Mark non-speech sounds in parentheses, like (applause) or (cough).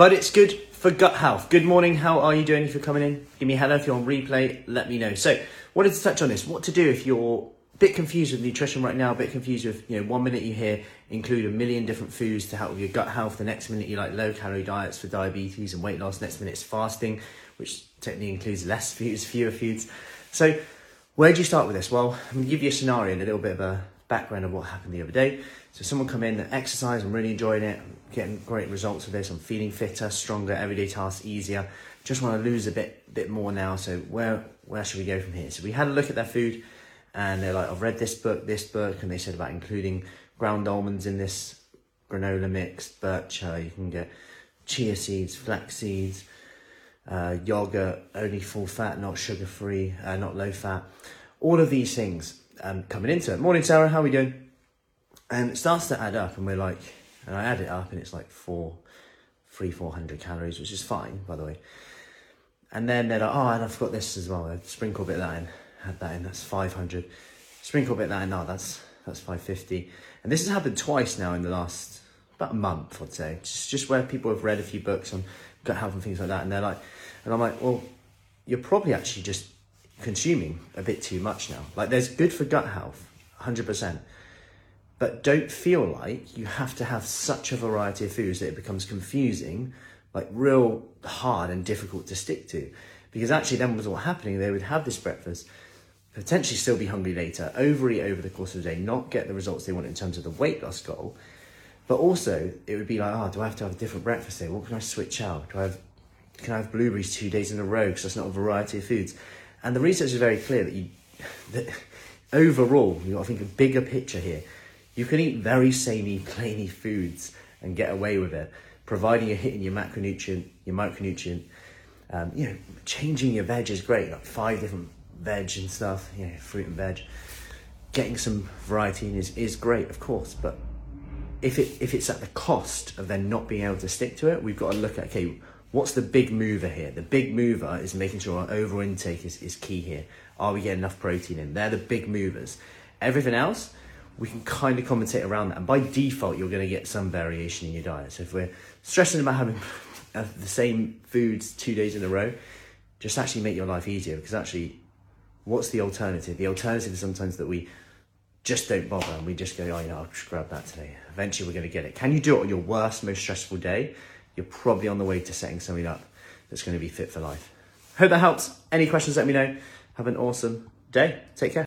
but it's good for gut health. Good morning. How are you doing? If you're coming in, give me a hello. If you're on replay, let me know. So, wanted to touch on this. What to do if you're a bit confused with nutrition right now, a bit confused with, you know, one minute you hear include a million different foods to help with your gut health. The next minute you like low calorie diets for diabetes and weight loss. Next minute it's fasting, which technically includes less (laughs) foods, fewer foods. So, where do you start with this? Well, I'm to give you a scenario and a little bit of a background of what happened the other day. So someone come in, exercise, I'm really enjoying it, I'm getting great results with this. I'm feeling fitter, stronger, everyday tasks easier. Just want to lose a bit bit more now. So where where should we go from here? So we had a look at their food, and they're like, I've read this book, this book, and they said about including ground almonds in this granola mix, birch. Uh, you can get chia seeds, flax seeds, uh, yogurt, only full fat, not sugar free, uh, not low fat. All of these things um, coming into it. Morning, Sarah. How are we doing? And it starts to add up, and we're like, and I add it up, and it's like four, three, four hundred calories, which is fine, by the way. And then they're like, oh, and I forgot this as well. I sprinkle a bit that in, add that in. That's five hundred. Sprinkle a bit that in. No, that's that's five fifty. And this has happened twice now in the last about a month, I'd say. Just just where people have read a few books on gut health and things like that, and they're like, and I'm like, well, you're probably actually just consuming a bit too much now. Like, there's good for gut health, hundred percent but don't feel like you have to have such a variety of foods that it becomes confusing, like real hard and difficult to stick to. Because actually, then was what happening. They would have this breakfast, potentially still be hungry later, overeat over the course of the day, not get the results they want in terms of the weight loss goal. But also, it would be like, oh, do I have to have a different breakfast day? What can I switch out? Do I have, can I have blueberries two days in a row because that's not a variety of foods? And the research is very clear that you, (laughs) that overall, you've got to think a bigger picture here you can eat very samey, plainy foods and get away with it, providing you're hitting your macronutrient, your micronutrient. Um, you know, changing your veg is great, like five different veg and stuff, you know, fruit and veg. Getting some variety in is, is great, of course, but if it if it's at the cost of then not being able to stick to it, we've got to look at okay, what's the big mover here? The big mover is making sure our overall intake is, is key here. Are we getting enough protein in? They're the big movers. Everything else, we can kind of compensate around that. And by default, you're going to get some variation in your diet. So if we're stressing about having (laughs) uh, the same foods two days in a row, just actually make your life easier because actually, what's the alternative? The alternative is sometimes that we just don't bother and we just go, oh, yeah, I'll just grab that today. Eventually, we're going to get it. Can you do it on your worst, most stressful day? You're probably on the way to setting something up that's going to be fit for life. Hope that helps. Any questions, let me know. Have an awesome day. Take care.